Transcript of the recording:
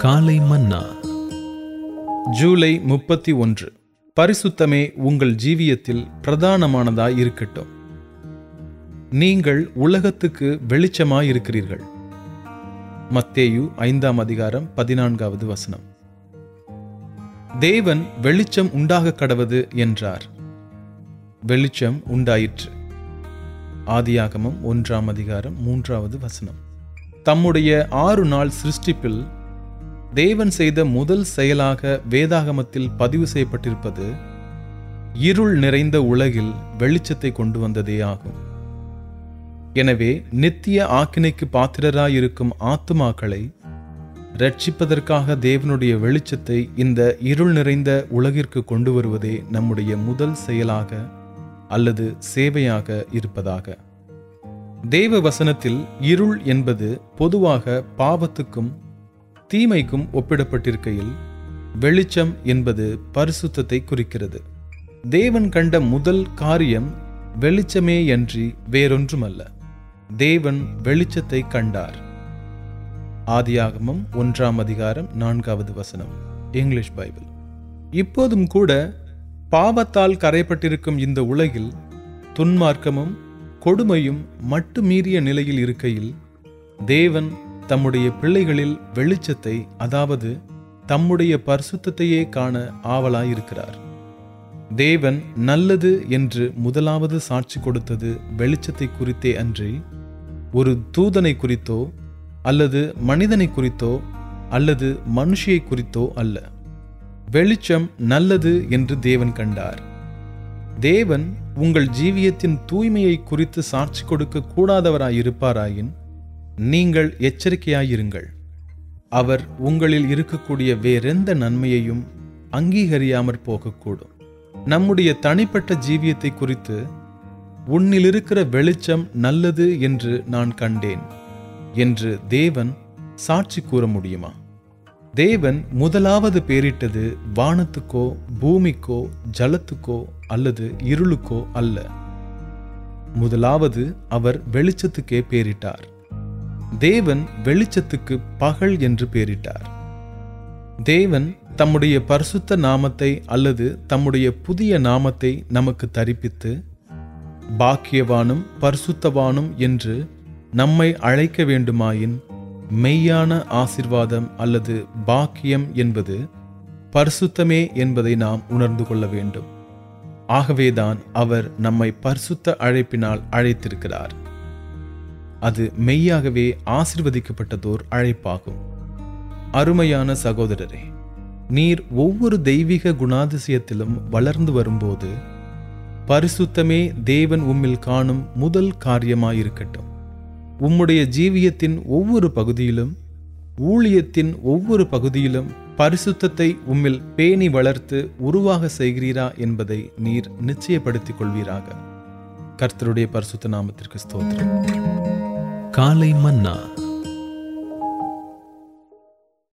காலை மன்னா. ஜூலை முப்பத்தி ஒன்று. பரிசுத்தமே உங்கள் ஜீவியத்தில் பிரதானமானதாய் இருக்கட்டும் நீங்கள் உலகத்துக்கு வெளிச்சமாய் இருக்கிறீர்கள் மத்தேயு ஐந்தாம் அதிகாரம் பதினான்காவது வசனம். தேவன் வெளிச்சம் உண்டாக கடவது என்றார். வெளிச்சம் உண்டாயிற்று. ஆதியாகமம் ஒன்றாம் அதிகாரம் மூன்றாவது வசனம். தம்முடைய ஆறு நாள் சிருஷ்டிப்பில் தேவன் செய்த முதல் செயலாக வேதாகமத்தில் பதிவு செய்யப்பட்டிருப்பது இருள் நிறைந்த உலகில் வெளிச்சத்தை கொண்டு வந்ததே ஆகும். எனவே நித்திய ஆக்கினைக்கு பாத்திரராயிருக்கும் ஆத்துமாக்களை ரட்சிப்பதற்காக தேவனுடைய வெளிச்சத்தை இந்த இருள் நிறைந்த உலகிற்கு கொண்டு வருவதே நம்முடைய முதல் செயலாக அல்லது சேவையாக இருப்பதாக. தேவ வசனத்தில் இருள் என்பது பொதுவாக பாவத்துக்கும் தீமைக்கும் ஒப்பிடப்பட்டிருக்கையில் வெளிச்சம் என்பது பரிசுத்தத்தை குறிக்கிறது. தேவன் கண்ட முதல் காரியம் வெளிச்சமே அன்றி வேறொன்றுமல்ல. தேவன் வெளிச்சத்தை கண்டார். ஆதியாகமம் ஒன்றாம் அதிகாரம் நான்காவது வசனம் இங்கிலீஷ் பைபிள். இப்போதும் கூட பாவத்தால் கரைப்பட்டிருக்கும் இந்த உலகில் துன்மார்க்கமும் கொடுமையும் மட்டுமீறிய நிலையில் இருக்கையில் தேவன் தம்முடைய பிள்ளைகளில் வெளிச்சத்தை அதாவது தம்முடைய பரிசுத்தத்தையே காண ஆவலாயிருக்கிறார். தேவன் நல்லது என்று முதலாவது சாட்சி கொடுத்தது வெளிச்சத்தை குறித்தே அன்றி ஒரு தூதனை குறித்தோ அல்லது மனிதனை குறித்தோ அல்லது மனுஷியை குறித்தோ அல்ல. வெளிச்சம் நல்லது என்று தேவன் கண்டார். தேவன் உங்கள் ஜீவியத்தின் தூய்மையை குறித்து சாட்சி கொடுக்க கூடாதவராயிருப்பாராயின் நீங்கள் எச்சரிக்கையாயிருங்கள். அவர் உங்களில் இருக்கக்கூடிய வேறெந்த நன்மையையும் அங்கீகரியாமற் போகக்கூடும். நம்முடைய தனிப்பட்ட ஜீவியத்தை குறித்து உன்னில் இருக்கிற வெளிச்சம் நல்லது என்று நான் கண்டேன் என்று தேவன் சாட்சி கூற முடியுமா? தேவன் முதலாவது பேரிட்டது வானத்துக்கோ பூமிக்கோ ஜலத்துக்கோ அல்லது இருளுக்கோ அல்ல. முதலாவது அவர் வெளிச்சத்துக்கே பேரிட்டார். தேவன் வெளிச்சத்துக்கு பகல் என்று பேரிட்டார். தேவன் தம்முடைய பரிசுத்த நாமத்தை அல்லது தம்முடைய புதிய நாமத்தை நமக்கு தரிப்பித்து பாக்கியவானும் பரிசுத்தவானும் என்று நம்மை அழைக்க வேண்டுமாயின் மெய்யான ஆசிர்வாதம் அல்லது பாக்கியம் என்பது பரிசுத்தமே என்பதை நாம் உணர்ந்து கொள்ள வேண்டும். ஆகவேதான் அவர் நம்மை பரிசுத்த அழைப்பினால் அழைத்திருக்கிறார். அது மெய்யாகவே ஆசிர்வதிக்கப்பட்டதோர் அழைப்பாகும். அருமையான சகோதரரே நீர் ஒவ்வொரு தெய்வீக குணாதிசயத்திலும் வளர்ந்து வரும்போது பரிசுத்தமே தேவன் உம்மில் காணும் முதல் காரியமாயிருக்கட்டும். உம்முடைய ஜீவியத்தின் ஒவ்வொரு பகுதியிலும் ஊழியத்தின் ஒவ்வொரு பகுதியிலும் பரிசுத்தத்தை உம்மில் பேணி வளர்த்து உருவாக செய்கிறீரா என்பதை நீர் நிச்சயப்படுத்திக் கொள்வீராக. கர்த்தருடைய பரிசுத்த நாமத்திற்கு ஸ்தோத்திரம். காலை மன்னா.